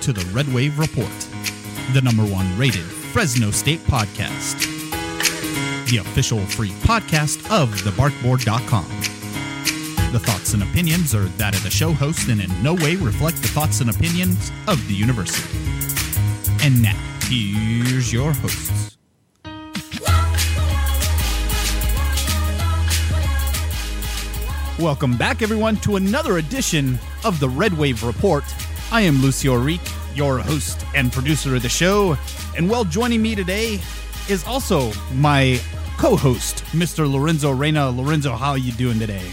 to the Red Wave Report, the number one rated Fresno State podcast, the official free podcast of thebarkboard.com. The thoughts and opinions are that of the show host and in no way reflect the thoughts and opinions of the university. And now, here's your hosts. Welcome back, everyone, to another edition of the Red Wave Report. I am Lucio Ourique, your host and producer of the show. And well, joining me today is also my co-host, Mr. Lorenzo Reyna. Lorenzo, how are you doing today?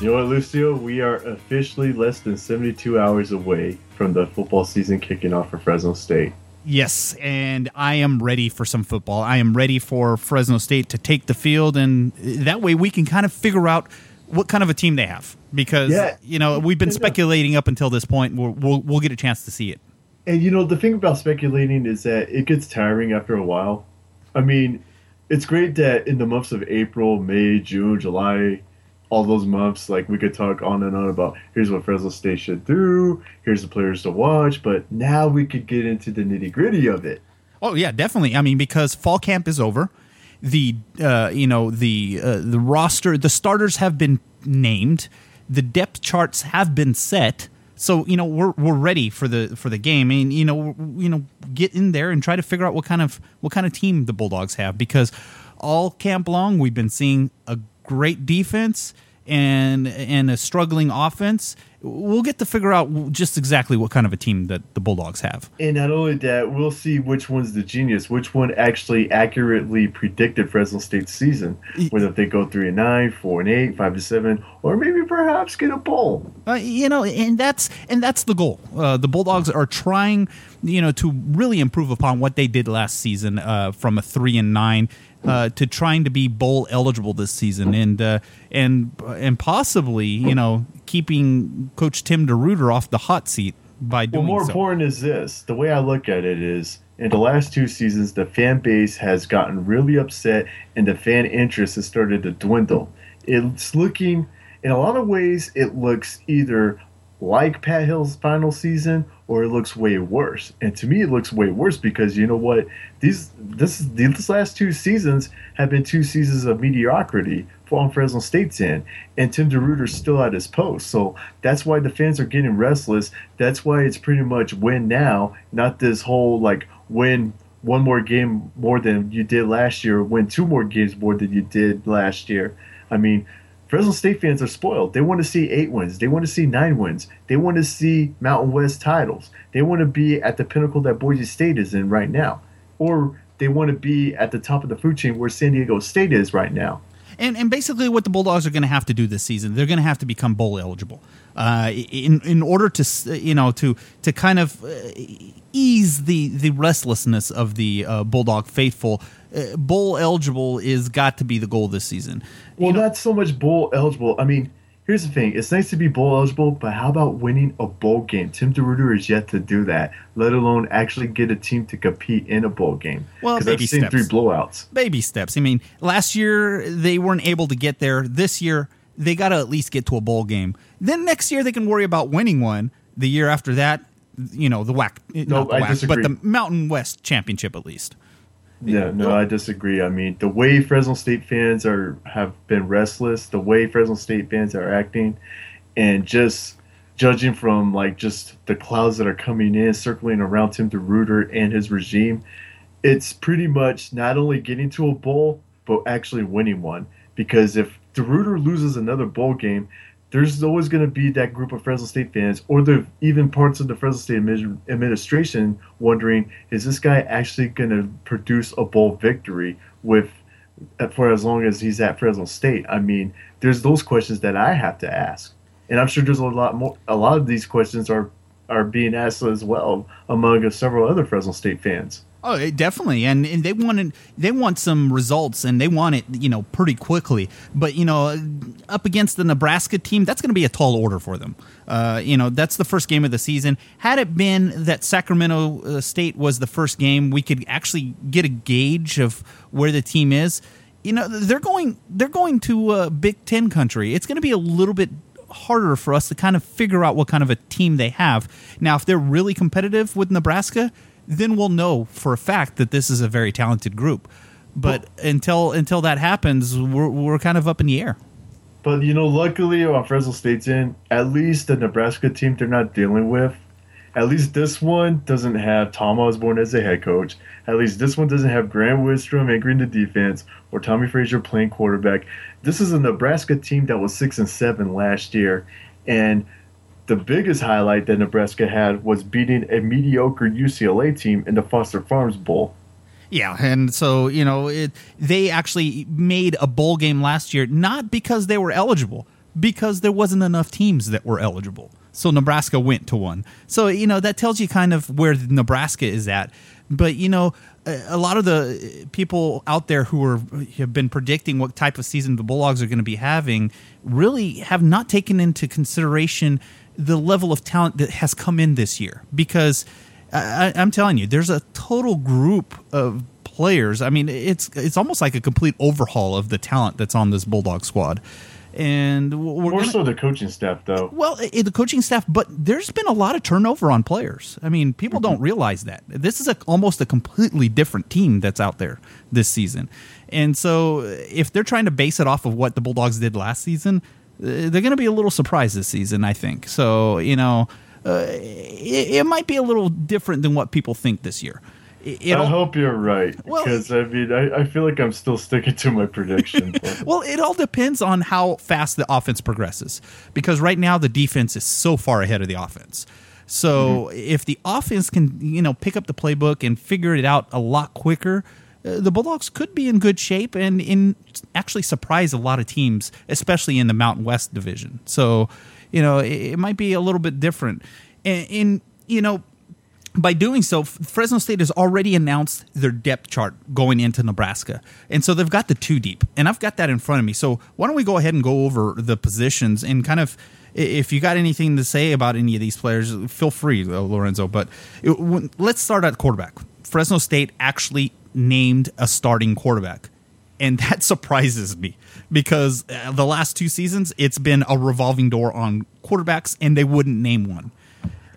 You know what, Lucio? We are officially less than 72 hours away from the football season kicking off for Fresno State. Yes, and I am ready for some football. I am ready for Fresno State to take the field, and that way we can kind of figure out what kind of a team they have because yeah. you know we've been speculating up until this point. We'll, we'll, we'll get a chance to see it. And you know the thing about speculating is that it gets tiring after a while. I mean, it's great that in the months of April, May, June, July, all those months, like we could talk on and on about here's what Fresno State should do, here's the players to watch, but now we could get into the nitty gritty of it. Oh yeah, definitely. I mean, because fall camp is over the uh, you know the uh, the roster, the starters have been named, the depth charts have been set. So you know we're we're ready for the for the game, and you know you know get in there and try to figure out what kind of what kind of team the Bulldogs have because all camp long we've been seeing a great defense and and a struggling offense, we'll get to figure out just exactly what kind of a team that the Bulldogs have. And not only that, we'll see which one's the genius, which one actually accurately predicted Fresno State's season, whether they go three and nine, four and eight, five to seven, or maybe perhaps get a bowl. Uh, you know, and that's and that's the goal. Uh, the Bulldogs are trying, you know, to really improve upon what they did last season uh, from a three and nine uh, to trying to be bowl eligible this season, and uh, and and possibly you know keeping Coach Tim DeRuyter off the hot seat by doing. So. Well, more so. important is this: the way I look at it is, in the last two seasons, the fan base has gotten really upset, and the fan interest has started to dwindle. It's looking, in a lot of ways, it looks either like Pat Hill's final season or it looks way worse. And to me, it looks way worse because you know what? These this these last two seasons have been two seasons of mediocrity for um, Fresno State's in, and Tim DeRuyter's still at his post. So that's why the fans are getting restless. That's why it's pretty much win now, not this whole like win one more game more than you did last year, win two more games more than you did last year. I mean, Fresno State fans are spoiled. They want to see eight wins. They want to see nine wins. They want to see Mountain West titles. They want to be at the pinnacle that Boise State is in right now. Or they want to be at the top of the food chain where San Diego State is right now. And, and basically, what the Bulldogs are going to have to do this season, they're going to have to become bowl eligible uh, in in order to you know to to kind of uh, ease the the restlessness of the uh, Bulldog faithful. Uh, bowl eligible is got to be the goal this season. Well, you know, not so much bowl eligible. I mean, here's the thing: it's nice to be bowl eligible, but how about winning a bowl game? Tim DeRuyter is yet to do that, let alone actually get a team to compete in a bowl game. Well, baby I've seen steps. three blowouts. Baby steps. I mean, last year they weren't able to get there. This year they got to at least get to a bowl game. Then next year they can worry about winning one. The year after that, you know, the WAC, no, not the I WAC, disagree. but the Mountain West Championship at least. Yeah, no, I disagree. I mean, the way Fresno State fans are have been restless, the way Fresno State fans are acting, and just judging from like just the clouds that are coming in, circling around Tim DeRuyter and his regime, it's pretty much not only getting to a bowl, but actually winning one. Because if DeRuyter loses another bowl game, there's always going to be that group of Fresno State fans, or the even parts of the Fresno State admi- administration, wondering: Is this guy actually going to produce a bowl victory with uh, for as long as he's at Fresno State? I mean, there's those questions that I have to ask, and I'm sure there's a lot more. A lot of these questions are are being asked as well among several other Fresno State fans. Oh, it- definitely, and, and they wanted they want some results, and they want it you know pretty quickly. But you know, up against the Nebraska team, that's going to be a tall order for them. Uh, you know, that's the first game of the season. Had it been that Sacramento uh, State was the first game, we could actually get a gauge of where the team is. You know, they're going they're going to uh, Big Ten country. It's going to be a little bit harder for us to kind of figure out what kind of a team they have. Now, if they're really competitive with Nebraska, then we'll know for a fact that this is a very talented group. But until until that happens, we're we're kind of up in the air. But you know, luckily on Fresno State's in, at least the Nebraska team they're not dealing with. At least this one doesn't have Tom Osborne as a head coach. At least this one doesn't have Grant Wistrom anchoring the defense or Tommie Frazier playing quarterback. This is a Nebraska team that was six and seven last year, and the biggest highlight that Nebraska had was beating a mediocre UCLA team in the Foster Farms Bowl. Yeah, and so you know it, they actually made a bowl game last year, not because they were eligible, because there wasn't enough teams that were eligible. So Nebraska went to one. So you know that tells you kind of where Nebraska is at. But you know, a lot of the uh, people out there who are have been predicting what type of season the Bulldogs are going to be having really have not taken into consideration the level of talent that has come in this year because I, am telling you, there's a total group of players. I mean, it's it's almost like a complete overhaul of the talent that's on this Bulldog squad. And we're more gonna, so the coaching staff, though. Well, the coaching staff, but there's been a lot of turnover on players. I mean, people mm-hmm. don't realize that this is a, almost a completely different team that's out there this season. And so, if they're trying to base it off of what the Bulldogs did last season, uh, they're going to be a little surprised this season. I think so. You know uh, it, it, might be a little different than what people think this year. It'll, I hope you're right well, because I mean I, I, feel like I'm still sticking to my prediction. well, it all depends on how fast the offense progresses because right now the defense is so far ahead of the offense. So mm-hmm. if the offense can you know pick up the playbook and figure it out a lot quicker, uh, the Bulldogs could be in good shape and in actually surprise a lot of teams, especially in the Mountain West division. So you know, it, it might be a little bit different. And, in you know, by doing so, Fresno State has already announced their depth chart going into Nebraska. And so they've got the two deep. And I've got that in front of me. So why don't we go ahead and go over the positions and kind of if you got anything to say about any of these players, feel free, uh, Lorenzo. But it, let's start at quarterback. Fresno State actually named a starting quarterback. And that surprises me because uh, the last two seasons it's been a revolving door on quarterbacks, and they wouldn't name one.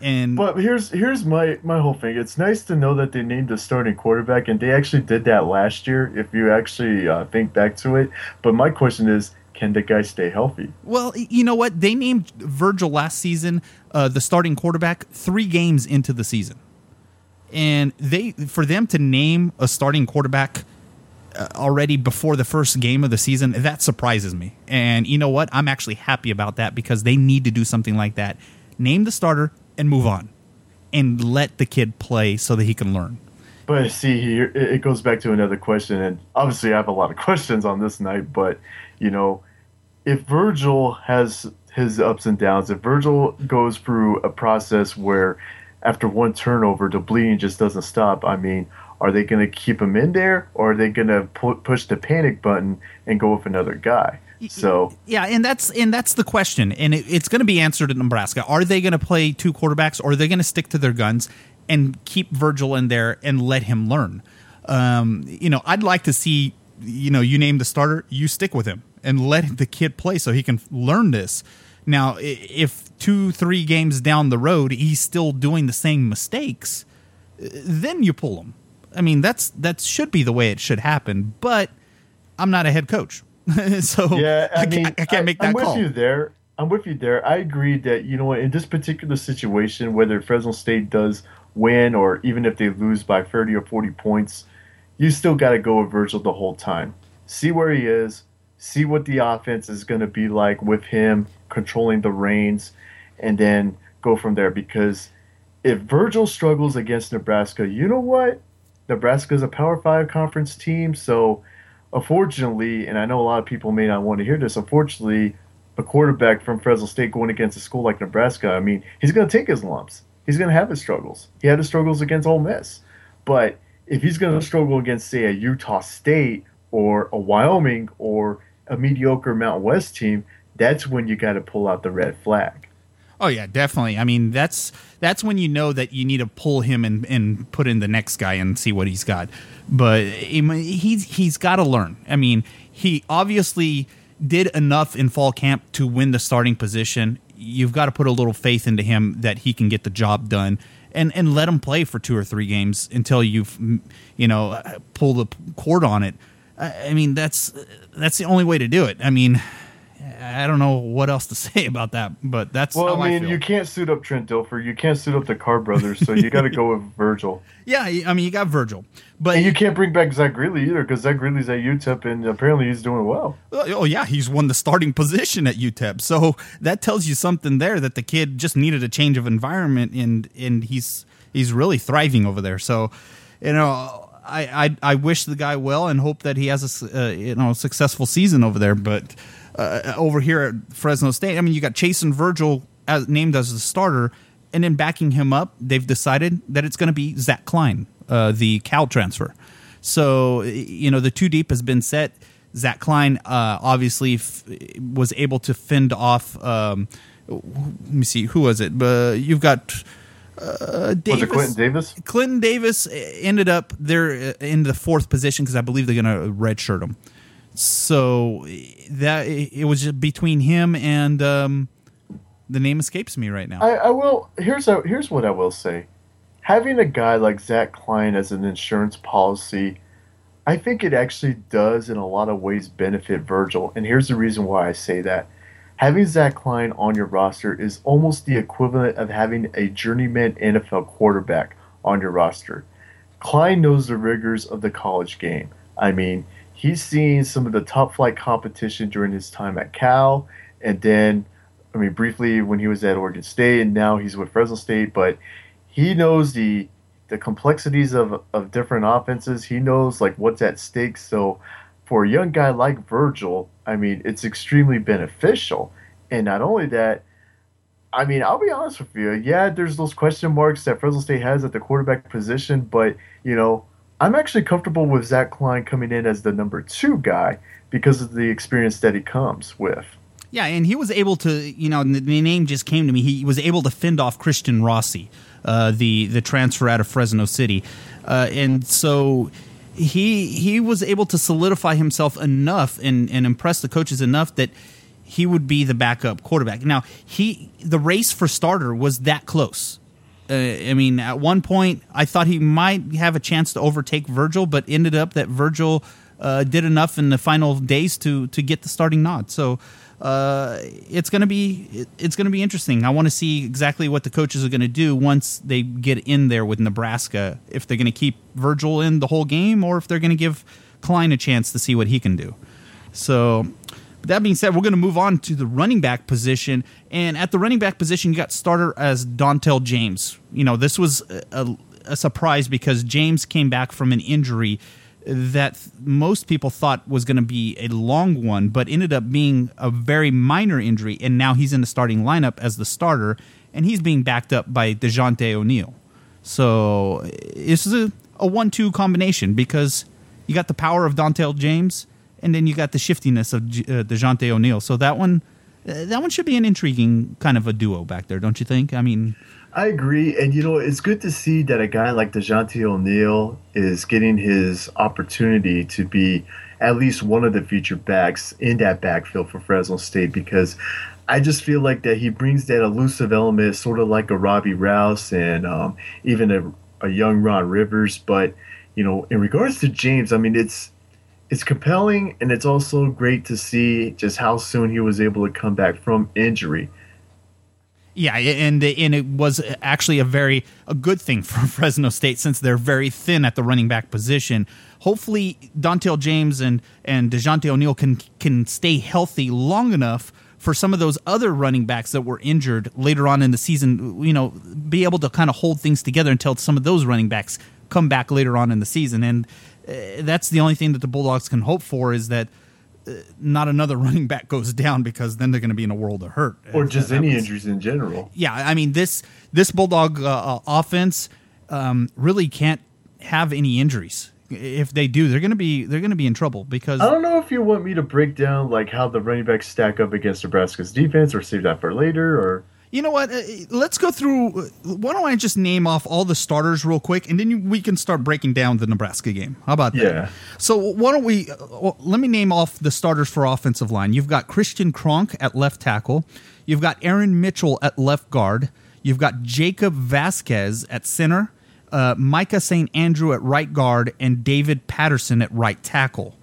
And but here's here's my my whole thing. It's nice to know that they named a starting quarterback, and they actually did that last year. If you actually uh, think back to it, but my question is, can the guy stay healthy? Well, you know what? They named Virgil last season uh, the starting quarterback three games into the season, and they for them to name a starting quarterback uh, already before the first game of the season, that surprises me. And you know what? I'm actually happy about that because they need to do something like that. Name the starter and move on and let the kid play so that he can learn. But see, here it goes back to another question, and obviously I have a lot of questions on this night. But you know, if Virgil has his ups and downs, if Virgil goes through a process where after one turnover the bleeding just doesn't stop, I mean, are they going to keep him in there, or are they going to pu- push the panic button and go with another guy? So yeah, and that's and that's the question, and it, it's going to be answered in Nebraska. Are they going to play two quarterbacks, or are they going to stick to their guns and keep Virgil in there and let him learn? Um, you know, I'd like to see you know you name the starter, you stick with him and let the kid play so he can learn this. Now, if two, three games down the road he's still doing the same mistakes, then you pull him. I mean, that's that should be the way it should happen. But I'm not a head coach, so yeah, I, I mean, can't, I can't make that I'm call. with you there. I'm with you there. I agree that you know in this particular situation, whether Fresno State does win or even if they lose by 30 or 40 points, you still got to go with Virgil the whole time. See where he is. See what the offense is going to be like with him controlling the reins, and then go from there. Because if Virgil struggles against Nebraska, you know what? Nebraska is a Power Five conference team, so unfortunately, and I know a lot of people may not want to hear this, unfortunately, a quarterback from Fresno State going against a school like Nebraska, I mean, he's going to take his lumps. He's going to have his struggles. He had his struggles against Ole Miss. But if he's going to struggle against, say, a Utah State or a Wyoming or a mediocre Mountain West team, that's when you got to pull out the red flag. Oh yeah, definitely. I mean, that's that's when you know that you need to pull him and, and put in the next guy and see what he's got. But he's he's got to learn. I mean, he obviously did enough in fall camp to win the starting position. You've got to put a little faith into him that he can get the job done and and let him play for two or three games until you've you know pull the cord on it. I mean that's that's the only way to do it. I mean I don't know what else to say about that, but that's well. I mean, I you can't suit up Trent Dilfer, you can't suit up the Carr brothers, so you got to go with Virgil. Yeah, I mean, you got Virgil, but and you can't bring back Zach Greenlee either because Zach Greenlee's at UTEP and apparently he's doing well. Oh yeah, he's won the starting position at UTEP, so that tells you something there that the kid just needed a change of environment and and he's he's really thriving over there. So, you know. I, I, I wish the guy well and hope that he has a uh, you know successful season over there. But uh, over here at Fresno State. I mean, you got Chason Virgil as, named as the starter, and then backing him up, they've decided that it's going to be Zach Kline, uh, the Cal transfer. So you know, the two deep has been set. Zach Kline uh, obviously f- was able to fend off. Um, let me see, who was it? Uh, you've got. Uh, Davis. Was it Clinton Davis? Clinton Davis ended up there in the fourth position because I believe they're going to redshirt him. So that it was between him and um, the name escapes me right now. I, I will. Here's a, here's what I will say. Having a guy like Zach Kline as an insurance policy, I think it actually does in a lot of ways benefit Virgil. And here's the reason why I say that. Having Zach Kline on your roster is almost the equivalent of having a journeyman NFL quarterback on your roster. Kline knows the rigors of the college game. I mean, he's seen some of the top flight competition during his time at Cal, and then, I mean, briefly when he was at Oregon State, and now he's with Fresno State. But he knows the the complexities of of different offenses. He knows like what's at stake. So, for a young guy like Virgil, I mean, it's extremely beneficial. And not only that, I mean, I'll be honest with you. Yeah, there's those question marks that Fresno State has at the quarterback position, but you know, I'm actually comfortable with Zach Kline coming in as the number two guy because of the experience that he comes with. Yeah, and he was able to, you know, the, name just came to me. He was able to fend off Christian Rossi, uh, the the transfer out of Fresno City, uh, and so he he was able to solidify himself enough and, and impress the coaches enough that he would be the backup quarterback. Now he the race for starter was that close. Uh, I mean, at one point, I thought he might have a chance to overtake Virgil, but ended up that Virgil uh, did enough in the final days to to get the starting nod. So uh, it's gonna be it, it's gonna be interesting. I want to see exactly what the coaches are gonna do once they get in there with Nebraska. If they're gonna keep Virgil in the whole game, or if they're gonna give Kline a chance to see what he can do. So that being said, we're going to move on to the running back position. And at the running back position, you got starter as Dontel James. You know, this was a, a surprise because James came back from an injury that most people thought was going to be a long one, but ended up being a very minor injury. And now he's in the starting lineup as the starter, and he's being backed up by DeJounte O'Neal. So this is a, a one two combination because you got the power of Dontel James and then you got the shiftiness of uh, Dejounte O'Neal. So that one, uh, that one should be an intriguing kind of a duo back there, don't you think? I mean, I agree, and you know it's good to see that a guy like Dejounte O'Neal is getting his opportunity to be at least one of the featured backs in that backfield for Fresno State because I just feel like that he brings that elusive element, sort of like a Robbie Rouse and um, even a, a young Ron Rivers. But you know, in regards to James, I mean it's it's compelling and it's also great to see just how soon he was able to come back from injury. Yeah, and and it was actually a very a good thing for Fresno State since they're very thin at the running back position. Hopefully, Dontel James and and Dejounte O'Neal can can stay healthy long enough for some of those other running backs that were injured later on in the season. You know, be able to kind of hold things together until some of those running backs come back later on in the season. And that's the only thing that the Bulldogs can hope for is that uh, not another running back goes down because then they're going to be in a world of hurt or just any injuries in general. Yeah, I mean this this Bulldog uh, uh, offense um, really can't have any injuries. If they do, they're going to be they're going to be in trouble because I don't know if you want me to break down like how the running backs stack up against Nebraska's defense or save that for later or You know what? Uh, let's go through. uh, Why don't I just name off all the starters real quick, and then we can start breaking down the Nebraska game. How about that? Yeah. So why don't we? Uh, well, let me name off the starters for offensive line. You've got Christian Kronk at left tackle. You've got Aaron Mitchell at left guard. You've got Jacob Vasquez at center. Uh, Micah St. Andrew at right guard, and David Patterson at right tackle.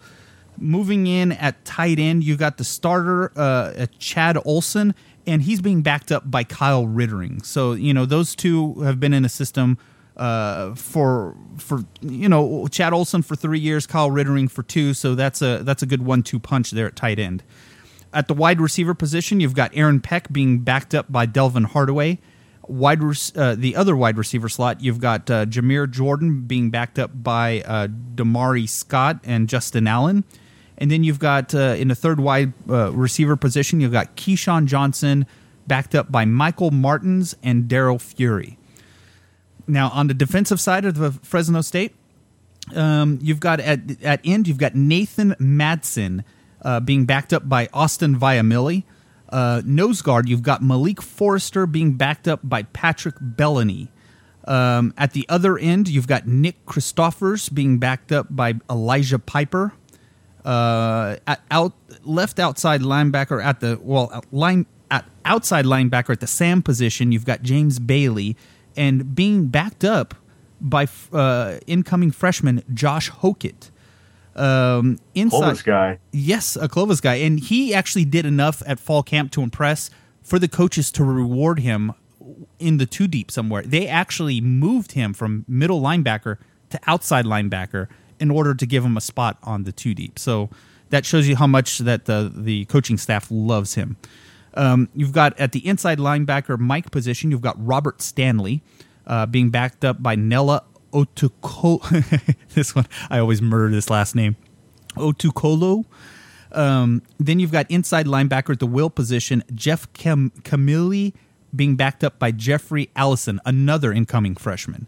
Moving in at tight end, you got the starter, uh, Chad Olson, and he's being backed up by Kyle Rittering. So you know those two have been in a system uh, for for you know Chad Olson for three years, Kyle Rittering for two. So that's a that's a good one-two punch there at tight end. At the wide receiver position, you've got Aaron Peck being backed up by Delvin Hardaway. Wide uh, the other wide receiver slot, you've got uh, Jameer Jordan being backed up by uh, Damari Scott and Justin Allen. And then you've got uh, in the third wide uh, receiver position, you've got KeeSean Johnson backed up by Michael Martins and Daryl Fury. Now on the defensive side of the Fresno State, um, you've got at at end you've got Nathan Madsen uh, being backed up by Austin Viamilli. Uh, nose guard you've got Malik Forrester being backed up by Patrick Bellany. Um, at the other end you've got Nick Christophers being backed up by Elijah Piper. Uh, at out left outside linebacker at the well line at outside linebacker at the Sam position you've got James Bailey and being backed up by uh, incoming freshman Josh Hokit. Um, inside, Clovis guy. yes, a Clovis guy, and he actually did enough at fall camp to impress for the coaches to reward him in the two deep somewhere. They actually moved him from middle linebacker to outside linebacker in order to give him a spot on the two deep. So that shows you how much that the the coaching staff loves him. Um, you've got at the inside linebacker Mike position, you've got Robert Stanley uh, being backed up by Nella Otuko. this one I always murder this last name. Otukolo. Um, then you've got inside linebacker at the will position, Jeff Cam- Camilli being backed up by Jeffrey Allison, another incoming freshman.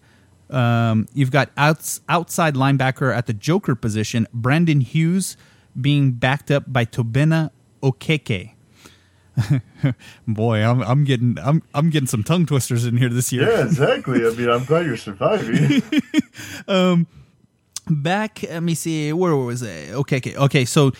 Um, you've got outs- outside linebacker at the joker position, Brandon Hughes being backed up by Tobina Okeke. Boy, I'm, I'm getting I'm I'm getting some tongue twisters in here this year. Yeah, exactly. I mean, I'm glad you're surviving. um, back let me see where was it okay okay okay so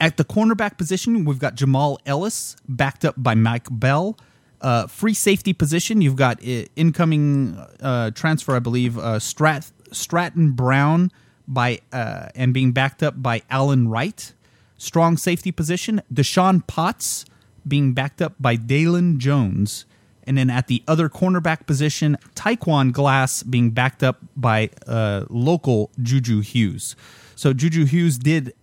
at the cornerback position we've got jamal ellis backed up by mike bell uh, free safety position. You've got uh, incoming uh, transfer i believe uh, Strat- stratton brown by uh, and being backed up by alan wright. Strong safety position deshaun potts being backed up by dalen jones. And then at the other cornerback position, Tyquwan Glass being backed up by uh, local Juju Hughes. So Juju Hughes did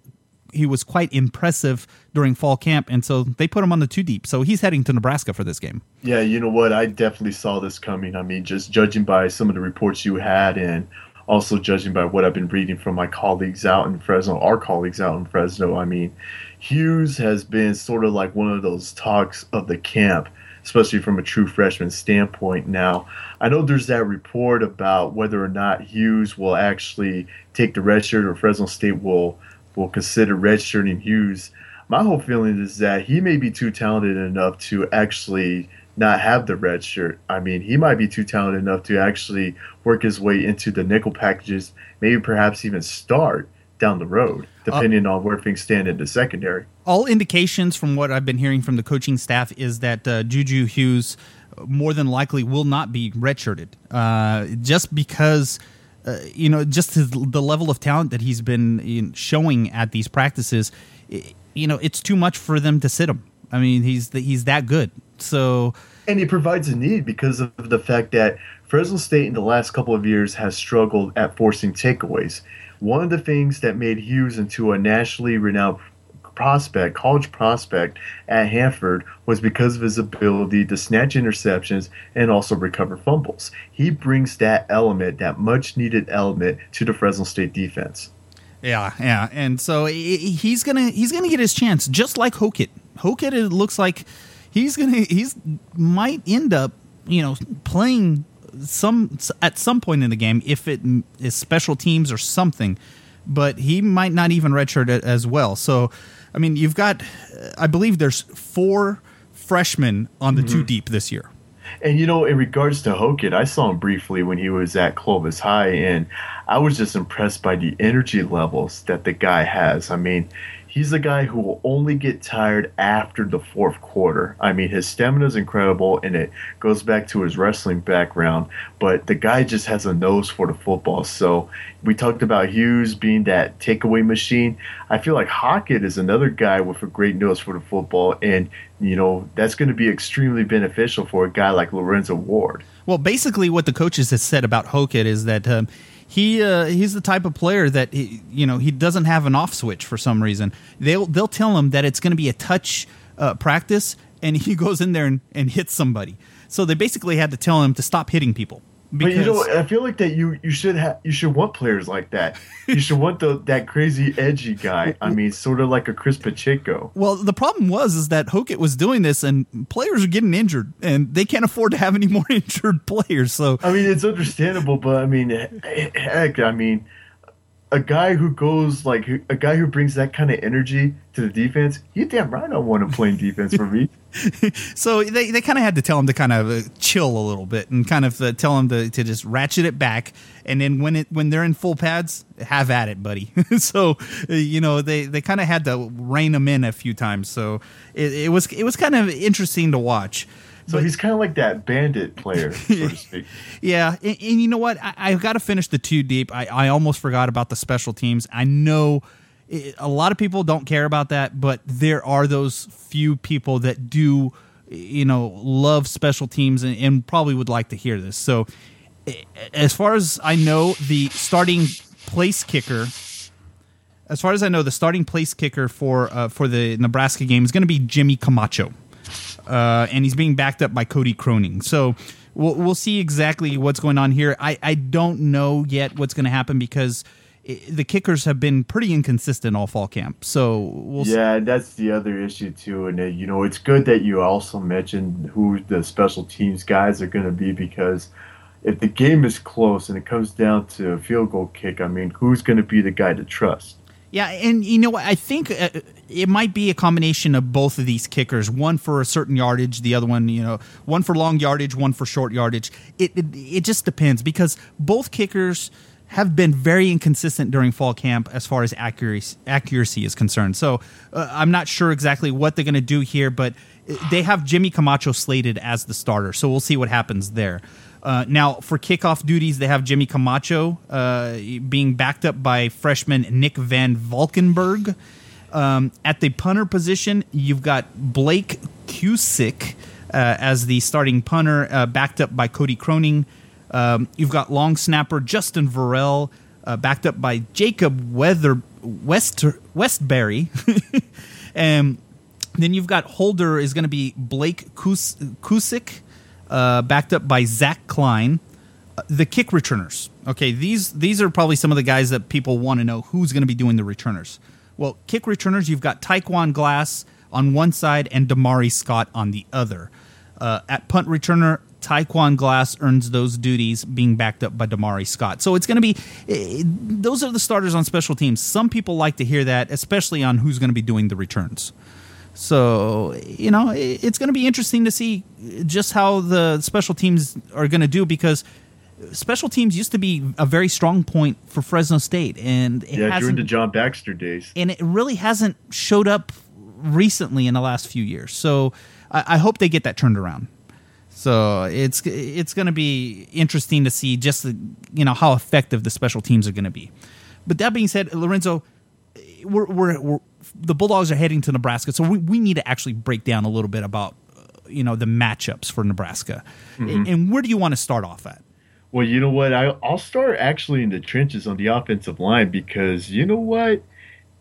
he was quite impressive during fall camp, and so they put him on the two deep. So he's heading to Nebraska for this game. yeah, you know what? I definitely saw this coming. I mean, just judging by some of the reports you had and also judging by what I've been reading from my colleagues out in Fresno, our colleagues out in Fresno, I mean, Hughes has been sort of like one of those talks of the camp, especially from a true freshman standpoint. Now, I know there's that report about whether or not Hughes will actually take the red shirt or Fresno State will will consider redshirting Hughes. My whole feeling is that he may be too talented enough to actually not have the red shirt. I mean, he might be too talented enough to actually work his way into the nickel packages, maybe perhaps even start down the road, depending on where things stand in the secondary. All indications from what I've been hearing from the coaching staff is that uh, Juju Hughes more than likely will not be redshirted, uh, just because. Uh, you know, just his, the level of talent that he's been in, showing at these practices, i- you know, it's too much for them to sit him. I mean, he's he's that good. So And he provides a need because of the fact that Fresno State in the last couple of years has struggled at forcing takeaways. One of the things that made Hughes into a nationally renowned prospect, college prospect at Hanford, was because of his ability to snatch interceptions and also recover fumbles. He brings that element, that much needed element, to the Fresno State defense. Yeah, yeah, and so he's gonna he's gonna get his chance, just like Hokit. Hokit, it looks like he's gonna he's might end up you know playing some at some point in the game if it is special teams or something, but he might not even redshirt it as well. So, I mean, you've got uh, I believe there's four freshmen on the two mm-hmm. deep this year. And you know, in regards to Hokit, I saw him briefly when he was at Clovis High, and I was just impressed by the energy levels that the guy has. I mean, he's a guy who will only get tired after the fourth quarter. I mean, his stamina is incredible, and it goes back to his wrestling background. But the guy just has a nose for the football. So we talked about Hughes being that takeaway machine. I feel like Hokit is another guy with a great nose for the football, and you know that's going to be extremely beneficial for a guy like Lorenzo Ward. Well, basically, what the coaches have said about Hokit is that. Um, he uh, he's the type of player that he, you know he doesn't have an off switch for some reason. They'll they'll tell him that it's going to be a touch uh, practice, and he goes in there and, and hits somebody. So they basically had to tell him to stop hitting people. Because, but you know, I feel like that you you should have you should want players like that. You should want the that crazy edgy guy. I mean, sort of like a Chris Pacheco. Well, the problem was is that Hokit was doing this, and players are getting injured, and they can't afford to have any more injured players. So I mean, it's understandable, but I mean, heck, I mean, a guy who goes like a guy who brings that kind of energy to the defense, you damn right I want him playing defense for me. so they, they kind of had to tell him to kind of uh, chill a little bit and kind of uh, tell him to, to just ratchet it back and then when it when they're in full pads have at it buddy. So uh, you know they, they kind of had to rein him in a few times. So it, it was it was kind of interesting to watch so but, he's kind of like that bandit player, so to speak. yeah, and, and, you know what? I, have got to finish the two deep. I, I almost forgot about the special teams. I know it, a lot of people don't care about that, but there are those few people that do, you know, love special teams and, and probably would like to hear this. So, as far as I know, the starting place kicker as far as I know, the starting place kicker for uh, for the Nebraska game is going to be Jimmy Camacho uh, and he's being backed up by Cody Croning. So we'll, we'll see exactly what's going on here. I, I don't know yet what's going to happen because it, the kickers have been pretty inconsistent all fall camp. So we'll yeah, see. that's the other issue too. And uh, you know, it's good that you also mentioned who the special teams guys are going to be because if the game is close and it comes down to a field goal kick, I mean, who's going to be the guy to trust? Yeah, and you know what? I think uh, it might be a combination of both of these kickers. One for a certain yardage, the other one, you know, one for long yardage, one for short yardage. It it, it just depends because both kickers have been very inconsistent during fall camp as far as accuracy accuracy is concerned. So uh, I'm not sure exactly what they're going to do here, but uh, they have Jimmy Camacho slated as the starter. So we'll see what happens there. Uh, now, for kickoff duties, they have Jimmy Camacho uh, being backed up by freshman Nick Van Valkenburg. Um, at the punter position, you've got Blake Cusick uh, as the starting punter, uh, backed up by Cody Croning. Um, you've got long snapper Justin Varell, uh, backed up by Jacob Weather West Westbury. and then you've got holder is going to be Blake Kus- Kusick uh, backed up by Zach Kline. Uh, the kick returners. Okay, these these are probably some of the guys that people want to know who's going to be doing the returners. Well, kick returners, you've got Tyquwan Glass on one side and Damari Scott on the other. Uh, at punt returner, Tyquwan Glass earns those duties, being backed up by Damari Scott. So it's going to be uh, those are the starters on special teams. Some people like to hear that, especially on who's going to be doing the returns. So, you know, it's going to be interesting to see just how the special teams are going to do because special teams used to be a very strong point for Fresno State, and it yeah, during the John Baxter days, and it really hasn't showed up recently in the last few years. So, I, I hope they get that turned around. So it's it's going to be interesting to see just the, you know how effective the special teams are going to be. But that being said, Lorenzo, we're, we're, we're the Bulldogs are heading to Nebraska, so we, we need to actually break down a little bit about uh, you know the matchups for Nebraska. Mm-hmm. And where do you want to start off at? Well, you know what? I, I'll start actually in the trenches on the offensive line because you know what?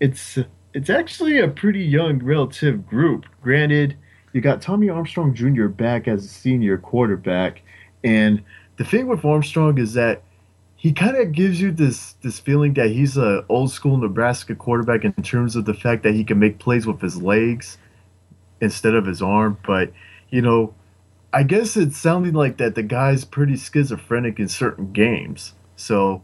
It's it's actually a pretty young relative group. Granted, you got Tommy Armstrong Jr. back as a senior quarterback, and the thing with Armstrong is that he kind of gives you this this feeling that he's a old school Nebraska quarterback in terms of the fact that he can make plays with his legs instead of his arm. But you know, I guess it's sounding like that the guy's pretty schizophrenic in certain games. So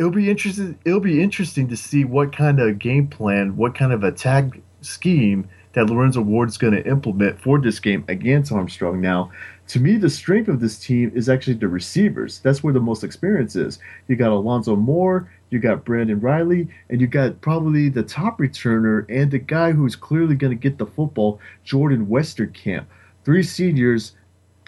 it'll be interesting. It'll be interesting to see what kind of game plan, what kind of attack scheme that Lorenzo Ward is going to implement for this game against Armstrong. Now, to me, the strength of this team is actually the receivers. That's where the most experience is. You got Alonzo Moore, you got Brandon Reilly, and you got probably the top returner and the guy who's clearly going to get the football, Jordan Westerkamp. Three seniors,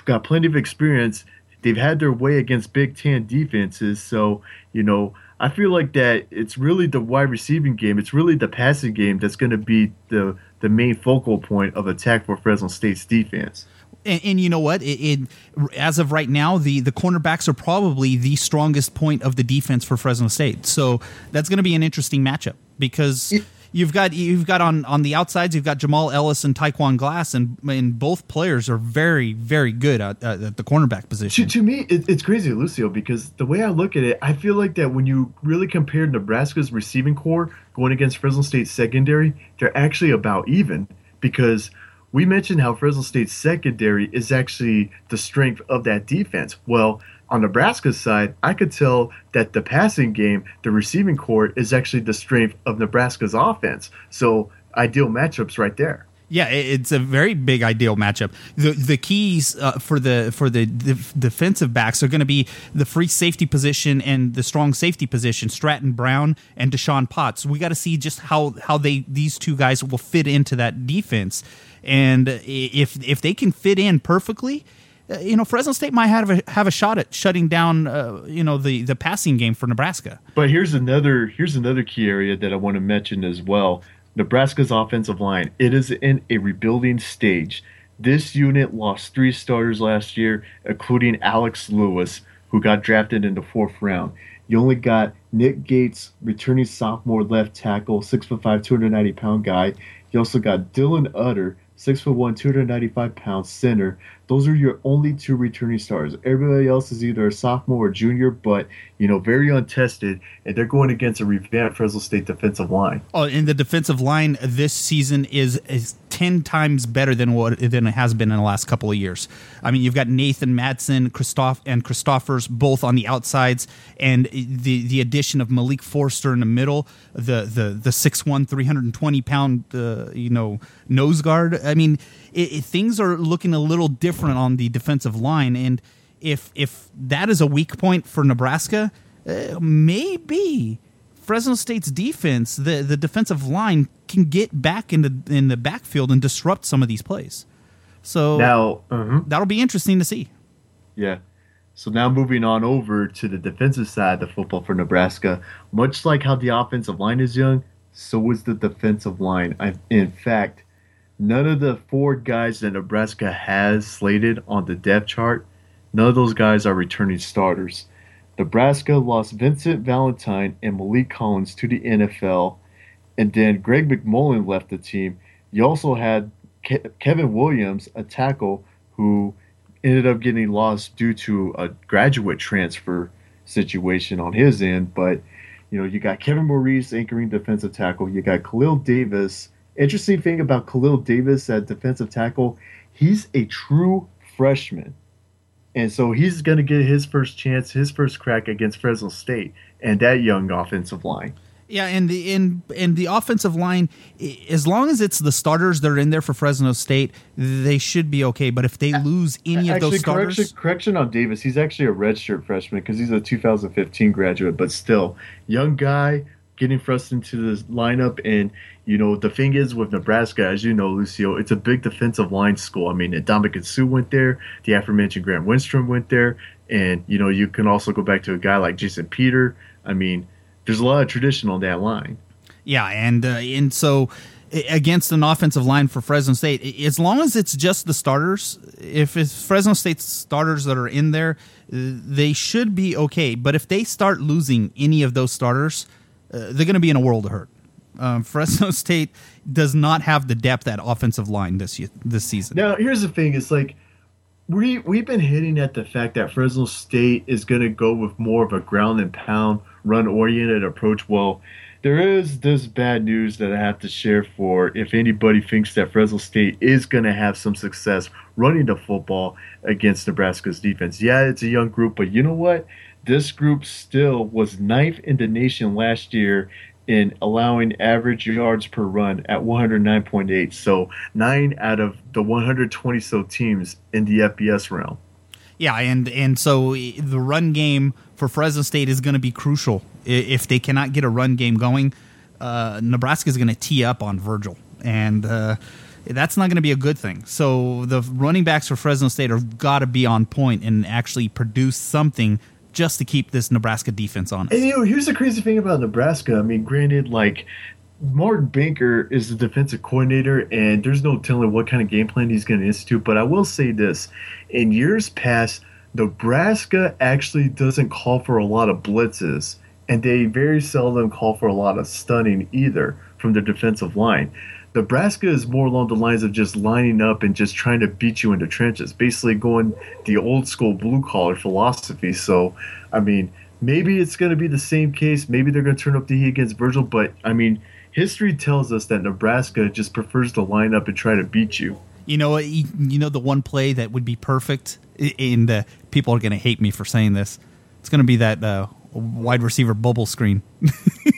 got plenty of experience. They've had their way against Big Ten defenses, so you know I feel like that it's really the wide receiving game. It's really the passing game that's going to be the the main focal point of attack for Fresno State's defense. And, and, you know what? It, it, as of right now, the the cornerbacks are probably the strongest point of the defense for Fresno State. So that's going to be an interesting matchup because. You've got you've got on on the outsides you've got Jamal Ellis and Tyquwan Glass, and and both players are very very good at, at the cornerback position. To, to me, it, it's crazy, Lucio, because the way I look at it, I feel like that when you really compare Nebraska's receiving core going against Fresno State's secondary, they're actually about even because we mentioned how Fresno State's secondary is actually the strength of that defense. Well, on Nebraska's side, I could tell that the passing game, the receiving core, is actually the strength of Nebraska's offense. So ideal matchups right there. Yeah, it's a very big ideal matchup. The the keys uh, for the for the, the defensive backs are going to be the free safety position and the strong safety position, Stratton Brown and Deshaun Potts. We got to see just how how they these two guys will fit into that defense, and if if they can fit in perfectly, you know, Fresno State might have a have a shot at shutting down, uh, you know, the the passing game for Nebraska. But here's another here's another key area that I want to mention as well. Nebraska's offensive line. It is in a rebuilding stage. This unit lost three starters last year, including Alex Lewis, who got drafted in the fourth round. You only got Nick Gates, returning sophomore left tackle, six foot five, 290 pound guy. You also got Dylan Utter, six foot one, 295 pounds center. Those are your only two returning stars. Everybody else is either a sophomore or junior, but you know, very untested, and they're going against a revamped Fresno State defensive line. Oh, and the defensive line this season is is ten times better than what than it has been in the last couple of years. I mean, you've got Nathan Madsen, Christoph, and Christophers both on the outsides, and the the addition of Malik Forster in the middle, the the the 6'1", 320 pound, uh, you know, nose guard. I mean, it, it, things are looking a little different on the defensive line, and if if that is a weak point for Nebraska, uh, maybe Fresno State's defense, the the defensive line, can get back in the in the backfield and disrupt some of these plays. So now uh-huh. that'll be interesting to see. Yeah. So now moving on over to the defensive side of the football for Nebraska, much like how the offensive line is young, so is the defensive line. I, in fact, none of the four guys that Nebraska has slated on the depth chart None of those guys are returning starters. Nebraska lost Vincent Valentine and Maliek Collins to the NFL, and then Greg McMullen left the team. You also had Ke- Kevin Williams, a tackle, who ended up getting lost due to a graduate transfer situation on his end. But you know, you got Kevin Maurice anchoring defensive tackle. You got Khalil Davis. Interesting thing about Khalil Davis at defensive tackle, he's a true freshman. And so he's going to get his first chance, his first crack against Fresno State and that young offensive line. Yeah, and the in and the offensive line, as long as it's the starters that are in there for Fresno State, they should be okay. But if they lose any actually, of those starters, correction, correction on Davis, he's actually a redshirt freshman because he's a 2015 graduate, but still young guy getting thrust into the lineup. And you know, the thing is with Nebraska, as you know, Lucio, it's a big defensive line school. I mean, Ndamukong Suh went there, the aforementioned Grant Wistrom went there, and you know, you can also go back to a guy like Jason Peter. I mean, there's a lot of tradition on that line. Yeah, and uh, and so against an offensive line for Fresno State, as long as it's just the starters, if it's Fresno State's starters that are in there, they should be okay. But if they start losing any of those starters, uh, they're going to be in a world of hurt um, Fresno State does not have the depth at offensive line this year, this season. Now, here's the thing: it's like we we've been hitting at the fact that Fresno State is going to go with more of a ground and pound, run oriented approach. Well, there is this bad news that I have to share for if anybody thinks that Fresno State is going to have some success running the football against Nebraska's defense. Yeah, it's a young group, but you know what? This group still was ninth in the nation last year in allowing average yards per run at 109.8. So nine out of the 120 so teams in the FBS realm. Yeah, and and so the run game for Fresno State is going to be crucial. If they cannot get a run game going, uh, Nebraska is going to tee up on Virgil, and uh, that's not going to be a good thing. So the running backs for Fresno State have got to be on point and actually produce something just to keep this Nebraska defense on. And you know, here's the crazy thing about Nebraska. I mean, granted, like Mark Banker is the defensive coordinator, and there's no telling what kind of game plan he's going to institute. But I will say this: in years past, Nebraska actually doesn't call for a lot of blitzes, and they very seldom call for a lot of stunning either from the defensive line. Nebraska is more along the lines of just lining up and just trying to beat you into trenches, basically going the old school blue collar philosophy. So, I mean, maybe it's going to be the same case. Maybe they're going to turn up the heat against Virgil, but I mean, history tells us that Nebraska just prefers to line up and try to beat you. You know, you know the one play that would be perfect, and uh, people are going to hate me for saying this. It's going to be that uh, wide receiver bubble screen.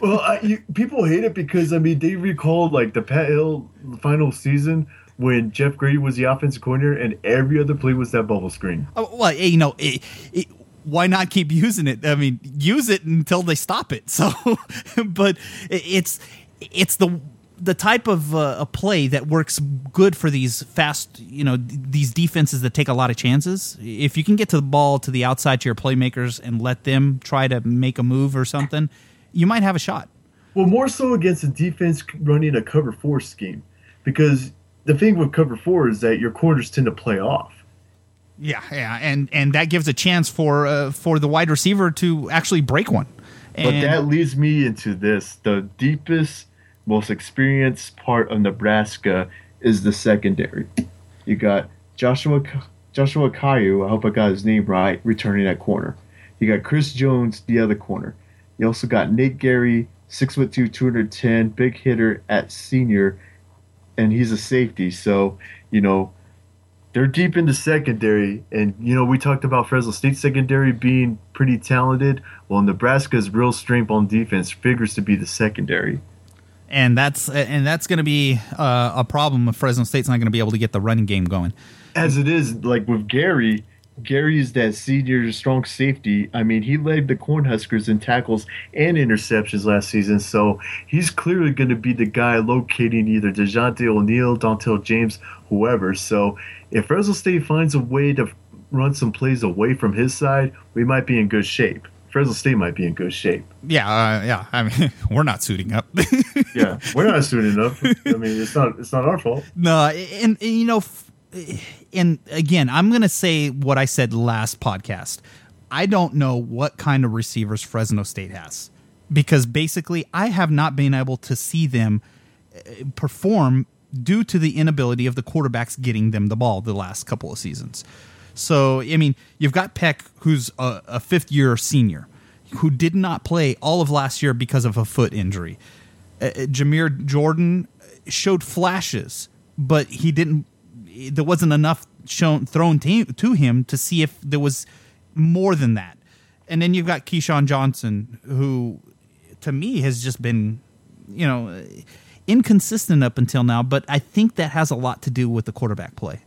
well, I, you, people hate it because I mean they recalled like the Pat Hill final season when Jeff Grady was the offensive coordinator and every other play was that bubble screen. Oh, well, you know, it, it, why not keep using it? I mean, use it until they stop it. So, but it's it's the the type of uh, a play that works good for these fast, you know, these defenses that take a lot of chances. If you can get to the ball to the outside to your playmakers and let them try to make a move or something, you might have a shot. Well, more so against a defense running a cover four scheme, because the thing with cover four is that your corners tend to play off. Yeah, yeah, and and that gives a chance for uh, for the wide receiver to actually break one. And but that leads me into this: the deepest, most experienced part of Nebraska is the secondary. You got Joshua Joshua Kalu, I hope I got his name right, returning at corner. You got Chris Jones, the other corner. You also got Nate Gerry, six foot two, 210, big hitter at senior, and he's a safety. So, you know, they're deep in the secondary. And, you know, we talked about Fresno State secondary being pretty talented. Well, Nebraska's real strength on defense figures to be the secondary. And that's and that's going to be uh, a problem if Fresno State's not going to be able to get the running game going. As it is, like with Gerry, Gerry's that senior strong safety. I mean, he led the Cornhuskers in tackles and interceptions last season, so he's clearly going to be the guy locating either Dejonte O'Neal, Dontel James, whoever. So if Fresno State finds a way to run some plays away from his side, we might be in good shape. Fresno State might be in good shape. Yeah, uh, yeah. I mean, we're not suiting up. yeah, we're not suiting up. I mean, it's not it's not our fault. No, and, and you know and again, I'm going to say what I said last podcast. I don't know what kind of receivers Fresno State has because basically I have not been able to see them uh, perform due to the inability of the quarterbacks getting them the ball the last couple of seasons. So, I mean, you've got Peck, who's a, a fifth year senior, who did not play all of last year because of a foot injury. Uh Jamire Jordan showed flashes, but he didn't there wasn't enough shown thrown to, to him to see if there was more than that. And then you've got KeeSean Johnson, who to me has just been, you know, inconsistent up until now. But I think that has a lot to do with the quarterback play.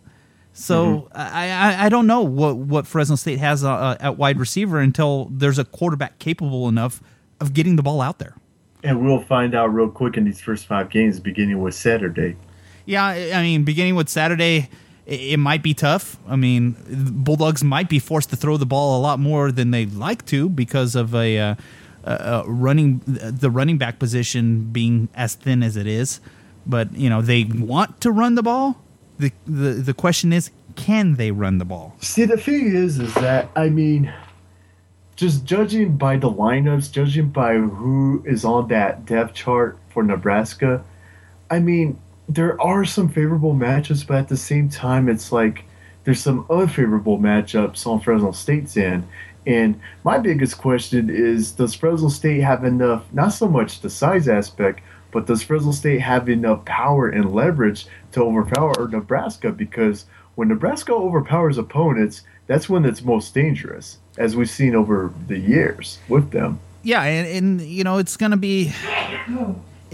So mm-hmm. I, I, I don't know what what Fresno State has uh, uh, at wide receiver until there's a quarterback capable enough of getting the ball out there. And we'll find out real quick in these first five games, beginning with Saturday. Yeah, I mean, beginning with Saturday, it might be tough. I mean, Bulldogs might be forced to throw the ball a lot more than they'd like to because of a, uh, uh, running the running back position being as thin as it is. But you know, they want to run the ball. the the The question is, can they run the ball? See, the thing is, is that I mean, just judging by the lineups, judging by who is on that depth chart for Nebraska, I mean, there are some favorable matchups, but at the same time, it's like there's some unfavorable matchups on Fresno State's end. And my biggest question is Does Fresno State have enough, not so much the size aspect, but does Fresno State have enough power and leverage to overpower Nebraska? Because when Nebraska overpowers opponents, that's when it's most dangerous, as we've seen over the years with them. yeah, and, and you know it's gonna be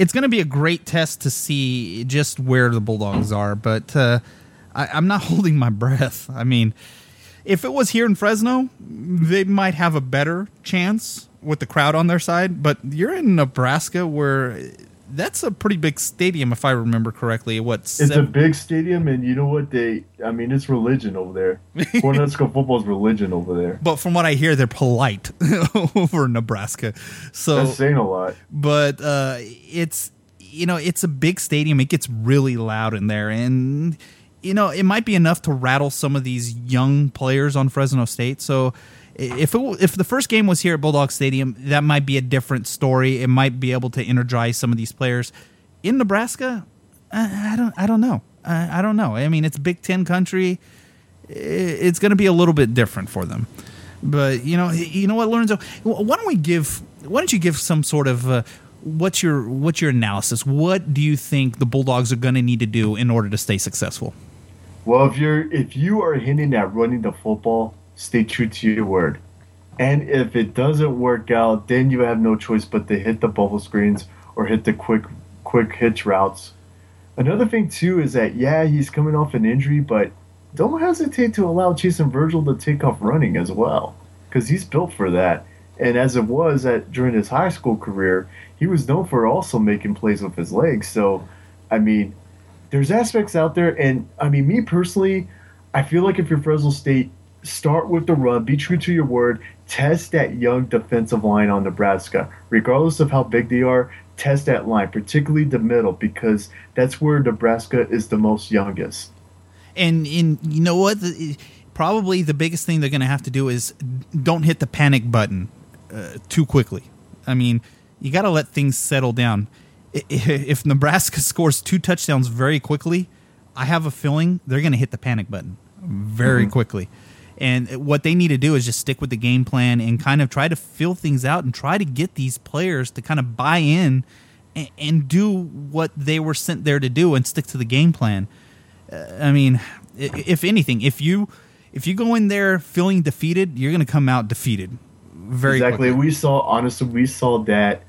it's gonna be a great test to see just where the Bulldogs are. But uh, I, I'm not holding my breath. I mean, if it was here in Fresno, they might have a better chance with the crowd on their side. But you're in Nebraska, where that's a pretty big stadium, if I remember correctly. What it's seven- a big stadium, and you know what they? I mean, it's religion over there. Cornhusker football is religion over there. But from what I hear, they're polite over Nebraska. So that's saying a lot. But uh, it's you know it's a big stadium. It gets really loud in there, and you know it might be enough to rattle some of these young players on Fresno State. So if it, if the first game was here at Bulldog Stadium, that might be a different story. It might be able to energize some of these players. In Nebraska, I, I don't I don't know. I, I, don't know. I mean, it's Big Ten country. It's going to be a little bit different for them. But you know, you know what, Lorenzo? Why don't we give? Why don't you give some sort of uh, what's your what's your analysis? What do you think the Bulldogs are going to need to do in order to stay successful? Well, if you're if you are hinting at running the football, stay true to your word. And if it doesn't work out, then you have no choice but to hit the bubble screens or hit the quick quick hitch routes. Another thing too is that yeah, he's coming off an injury, but don't hesitate to allow Chason Virgil to take off running as well, because he's built for that. And as it was at during his high school career, he was known for also making plays with his legs. So, I mean, there's aspects out there, and I mean, me personally, I feel like if you're Fresno State, start with the run, be true to your word, test that young defensive line on Nebraska. Regardless of how big they are, test that line, particularly the middle, because that's where Nebraska is the most youngest. And in you know what, the, probably the biggest thing they're going to have to do is don't hit the panic button uh, too quickly. I mean, you got to let things settle down. If Nebraska scores two touchdowns very quickly, I have a feeling they're going to hit the panic button very mm-hmm. quickly. And what they need to do is just stick with the game plan and kind of try to fill things out and try to get these players to kind of buy in and, and do what they were sent there to do and stick to the game plan. Uh, I mean, if anything, if you if you go in there feeling defeated, you're going to come out defeated. Very exactly. Quickly. We saw honestly, we saw that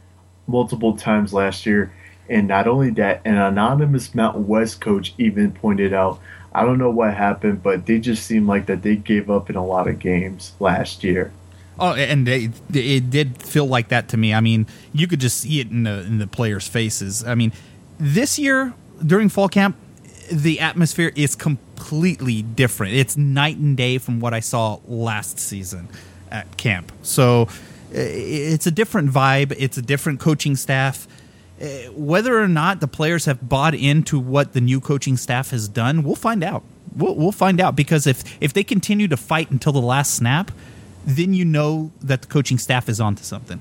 multiple times last year, and not only that, an anonymous Mountain West coach even pointed out I don't know what happened, but they just seemed like that they gave up in a lot of games last year. Oh, and they, it did feel like that to me. I mean, you could just see it in the in the players' faces. I mean, this year during fall camp, the atmosphere is completely different. It's night and day from what I saw last season at camp. So it's a different vibe. It's a different coaching staff. Uh, whether or not the players have bought into what the new coaching staff has done, we'll find out. We'll, we'll find out because if if they continue to fight until the last snap, then you know that the coaching staff is onto something.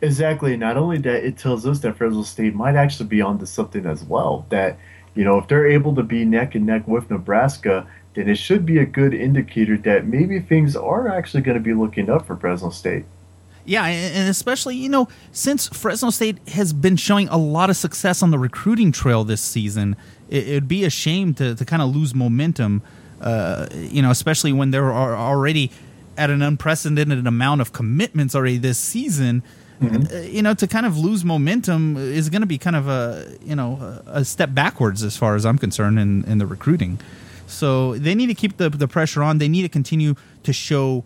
Exactly. Not only that, it tells us that Fresno State might actually be onto something as well. That you know, if they're able to be neck and neck with Nebraska, then it should be a good indicator that maybe things are actually going to be looking up for Fresno State. Yeah, and especially, you know, since Fresno State has been showing a lot of success on the recruiting trail this season, it, would be a shame to, to kind of lose momentum, uh, you know, especially when there are already at an unprecedented amount of commitments already this season. Mm-hmm. Uh, you know, to kind of lose momentum is going to be kind of a, you know, a step backwards as far as I'm concerned in, in the recruiting. So they need to keep the, the pressure on. They need to continue to show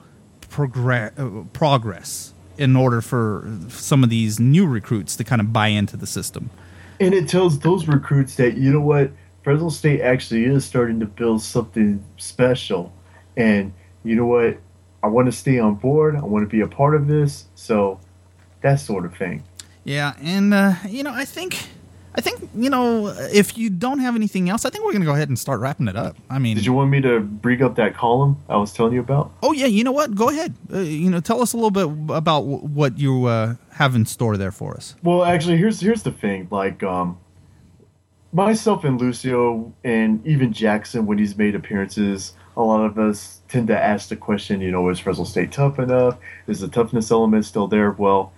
progress, uh, progress in order for some of these new recruits to kind of buy into the system. And it tells those recruits that you know what Fresno State actually is starting to build something special, and you know what I want to stay on board. I want to be a part of this. So that sort of thing. Yeah, and uh, you know I think I think you know if you don't have anything else, I think we're going to go ahead and start wrapping it up. I mean, did you want me to bring up that column I was telling you about? Oh yeah, you know what? Go ahead. Uh, you know, tell us a little bit about w- what you uh, have in store there for us. Well, actually, here's here's the thing. Like, um, myself and Lucio, and even Jackson, when he's made appearances, a lot of us tend to ask the question. You know, is Fresno State tough enough? Is the toughness element still there? Well,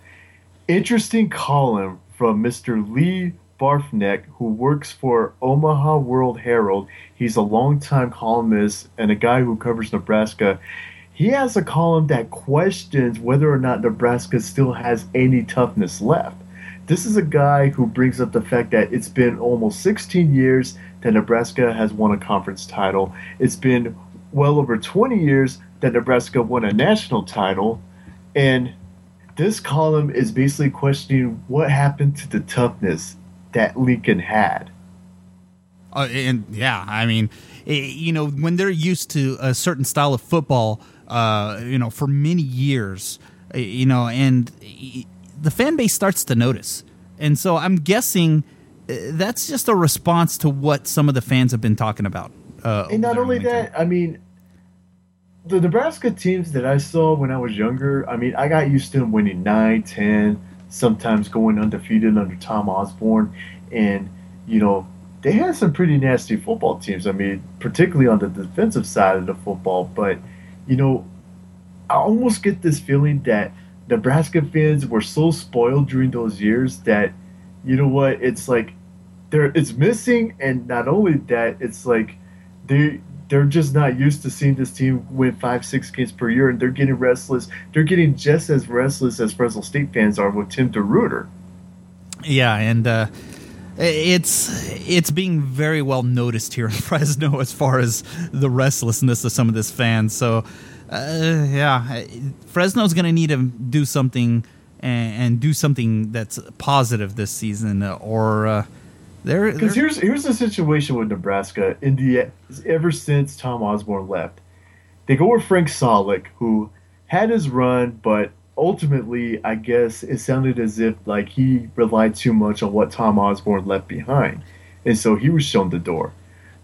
interesting column from Mr. Lee Barfknecht, who works for Omaha World Herald. He's a longtime columnist and a guy who covers Nebraska. he has a column that questions whether or not Nebraska still has any toughness left. This is a guy who brings up the fact that it's been almost 16 years that Nebraska has won a conference title. It's been well over 20 years that Nebraska won a national title. And this column is basically questioning what happened to the toughness that Lincoln had. Uh, and yeah, I mean, it, you know, when they're used to a certain style of football, uh, you know, for many years, you know, and the fan base starts to notice. And so I'm guessing uh, that's just a response to what some of the fans have been talking about. Uh, and not only that, I mean, the Nebraska teams that I saw when I was younger, I mean, I got used to them winning 9, 10, sometimes going undefeated under Tom Osborne. And, you know, they had some pretty nasty football teams. I mean, particularly on the defensive side of the football. But, you know, I almost get this feeling that Nebraska fans were so spoiled during those years that, you know what, it's like there it's missing. And not only that, it's like they they're just not used to seeing this team win five, six games per year, and they're getting restless. They're getting just as restless as Fresno State fans are with Tim DeRuyter. Yeah, and uh, it's it's being very well noticed here in Fresno as far as the restlessness of some of this fans. So, uh, yeah, Fresno's going to need to do something and, and, do something that's positive this season, or. Uh, there, because here's here's the situation with Nebraska. In the ever since Tom Osborne left, they go with Frank Solich, who had his run, but ultimately, I guess it sounded as if like he relied too much on what Tom Osborne left behind, and so he was shown the door.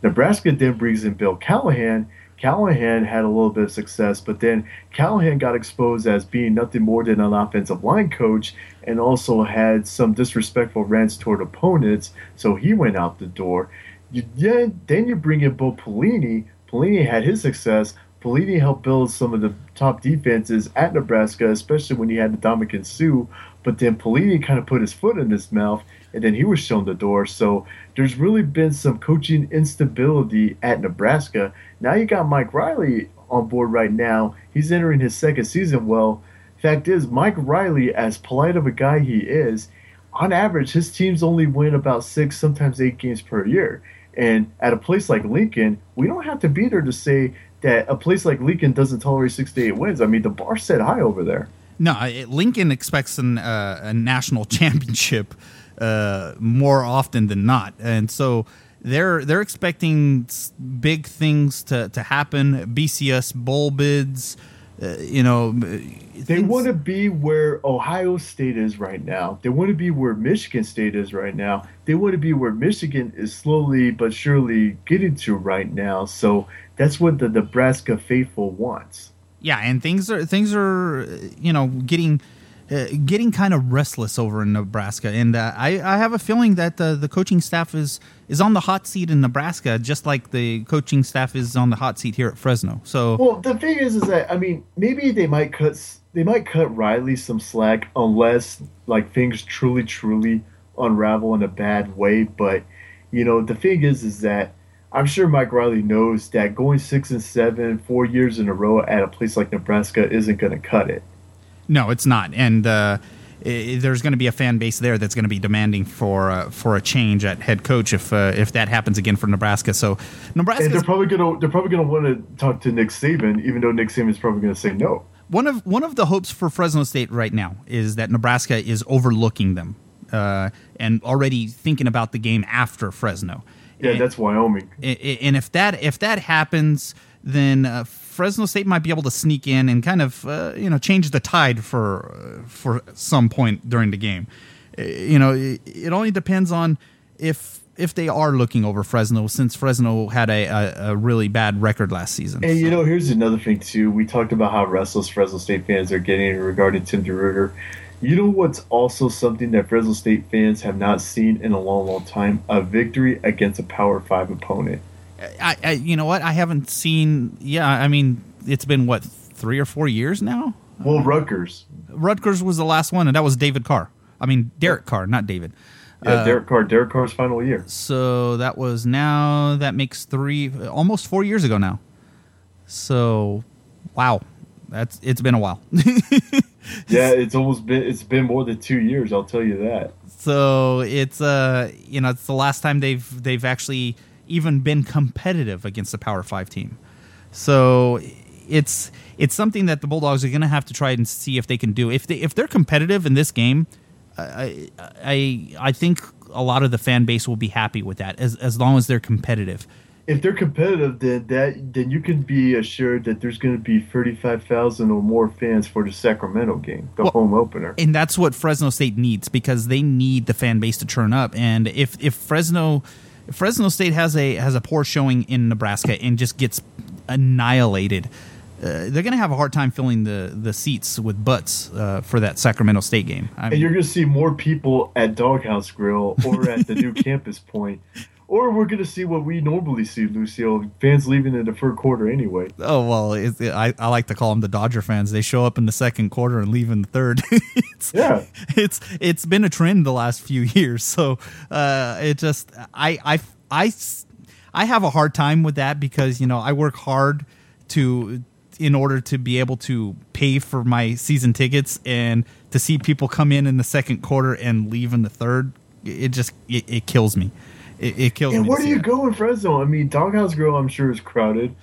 Nebraska then brings in Bill Callahan, Callahan had a little bit of success, but then Callahan got exposed as being nothing more than an offensive line coach and also had some disrespectful rants toward opponents, so he went out the door. You, yeah, then you bring in Bo Pelini. Pelini had his success. Pelini helped build some of the top defenses at Nebraska, especially when he had Ndamukong Suh. But then Pelini kind of put his foot in his mouth, and then he was shown the door. So there's really been some coaching instability at Nebraska. Now you got Mike Riley on board right now. He's entering his second season. Well, fact is, Mike Riley, as polite of a guy he is, on average, his teams only win about six, sometimes eight games per year. And at a place like Lincoln, we don't have to be there to say that a place like Lincoln doesn't tolerate six to eight wins. I mean, the bar set high over there. No, Lincoln expects an, uh, a national championship uh, more often than not, and so they're they're expecting big things to, to happen. BCS bowl bids, uh, you know. They want to be where Ohio State is right now. They want to be where Michigan State is right now. They want to be where Michigan is slowly but surely getting to right now. So that's what the Nebraska faithful wants yeah, and things are things are you know getting. Uh, getting kind of restless over in Nebraska, and uh, I, I have a feeling that uh, the coaching staff is is on the hot seat in Nebraska, just like the coaching staff is on the hot seat here at Fresno. So, well, the thing is, is that I mean, maybe they might cut they might cut Riley some slack unless like things truly, truly unravel in a bad way. But you know, the thing is, is that I'm sure Mike Riley knows that going six and seven, four years in a row at a place like Nebraska isn't going to cut it. No, it's not, and uh, it, there's going to be a fan base there that's going to be demanding for uh, for a change at head coach if uh, if that happens again for Nebraska. So Nebraska, they're probably going to they're probably going to want to talk to Nick Saban, even though Nick Saban is probably going to say no. One of one of the hopes for Fresno State right now is that Nebraska is overlooking them uh, and already thinking about the game after Fresno. Yeah, and, that's Wyoming. And if that if that happens, then uh, Fresno State might be able to sneak in and kind of uh, you know change the tide for uh, for some point during the game. Uh, you know, it, only depends on if if they are looking over Fresno, since Fresno had a, a, a really bad record last season. And you know, here's another thing too. We talked about how restless Fresno State fans are getting regarding Tim DeRuyter. You know what's also something that Fresno State fans have not seen in a long, long time? A victory against a Power Five opponent. I, I you know what? I haven't seen. Yeah, I mean, it's been what three or four years now. Well, Rutgers. Rutgers was the last one, and that was David Carr. I mean, Derek Carr, not David. Yeah, uh, Derek Carr. Derek Carr's final year. So that was now that makes three, almost four years ago now. So, wow, That's it's been a while. yeah, it's almost been it's been more than two years. I'll tell you that. So it's uh you know it's the last time they've they've actually even been competitive against a Power Five team. So it's it's something that the Bulldogs are going to have to try and see if they can do. If they if they're competitive in this game, I I I think a lot of the fan base will be happy with that as as long as they're competitive. If they're competitive, then that then you can be assured that there's going to be thirty five thousand or more fans for the Sacramento game, the well, home opener. And that's what Fresno State needs because they need the fan base to turn up. And if if Fresno Fresno State has a has a poor showing in Nebraska and just gets annihilated, uh, they're going to have a hard time filling the, the seats with butts uh, for that Sacramento State game. I mean, and you're going to see more people at Doghouse Grill or at the new campus point or we're going to see what we normally see, Lucio. Fans leaving in the third quarter anyway. Oh well, it, I, I like to call them the Dodger fans. They show up in the second quarter and leave in the third. it's, yeah, it's it's been a trend the last few years. So uh, it just I I I I have a hard time with that because you know I work hard to in order to be able to pay for my season tickets and to see people come in in the second quarter and leave in the third. It just it, it kills me. It, it kills and me. where do you go in Fresno? I mean, Doghouse Grill, I'm sure is crowded.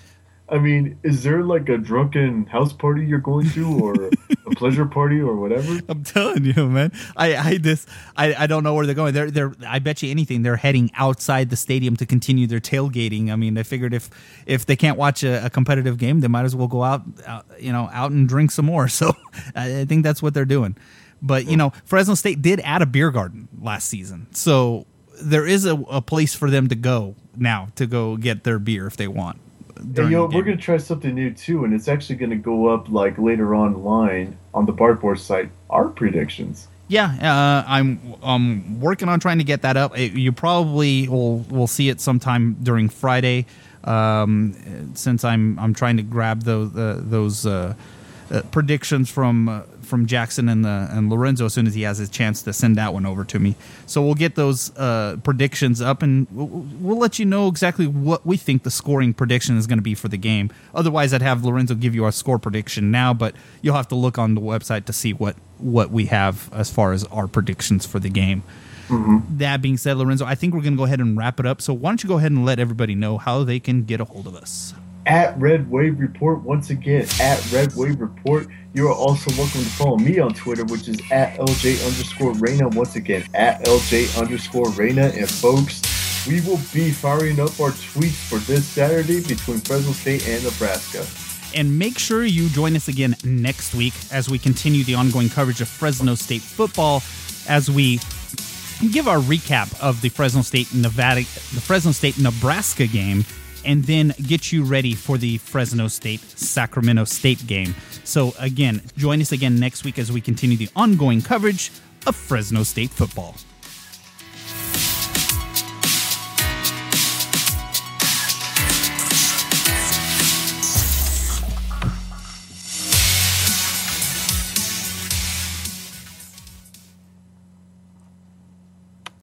I mean, is there like a drunken house party you're going to, or a pleasure party, or whatever? I'm telling you, man. I, I just, I, I don't know where they're going. They're, they're. I bet you anything, they're heading outside the stadium to continue their tailgating. I mean, they figured if, if they can't watch a, a competitive game, they might as well go out, out, you know, out and drink some more. So, I think that's what they're doing. But you know, Fresno State did add a beer garden last season, so there is a, a place for them to go now to go get their beer if they want. You know, we're gonna try something new too, and it's actually gonna go up like later online on the Barkboard site. Our predictions. Yeah, uh, I'm I'm working on trying to get that up. It, you probably will will see it sometime during Friday, um, since I'm I'm trying to grab those uh, those uh, uh predictions from uh, from Jackson and the and Lorenzo as soon as he has his chance to send that one over to me. So we'll get those uh, predictions up and we'll, we'll, let you know exactly what we think the scoring prediction is going to be for the game. Otherwise, I'd have Lorenzo give you our score prediction now, but you'll have to look on the website to see what what we have as far as our predictions for the game. Mm-hmm. That being said, Lorenzo, I think we're going to go ahead and wrap it up. So why don't you go ahead and let everybody know how they can get a hold of us? At Red Wave Report, once again, at Red Wave Report you are also welcome to follow me on Twitter, which is at LJ underscore Reyna. Once again, at LJ underscore Reyna. And folks, we will be firing up our tweets for this Saturday between Fresno State and Nebraska. And make sure you join us again next week as we continue the ongoing coverage of Fresno State football as we give our recap of the Fresno State Nevada the Fresno State Nebraska game and then get you ready for the Fresno State Sacramento State game. So, again, join us again next week as we continue the ongoing coverage of Fresno State football.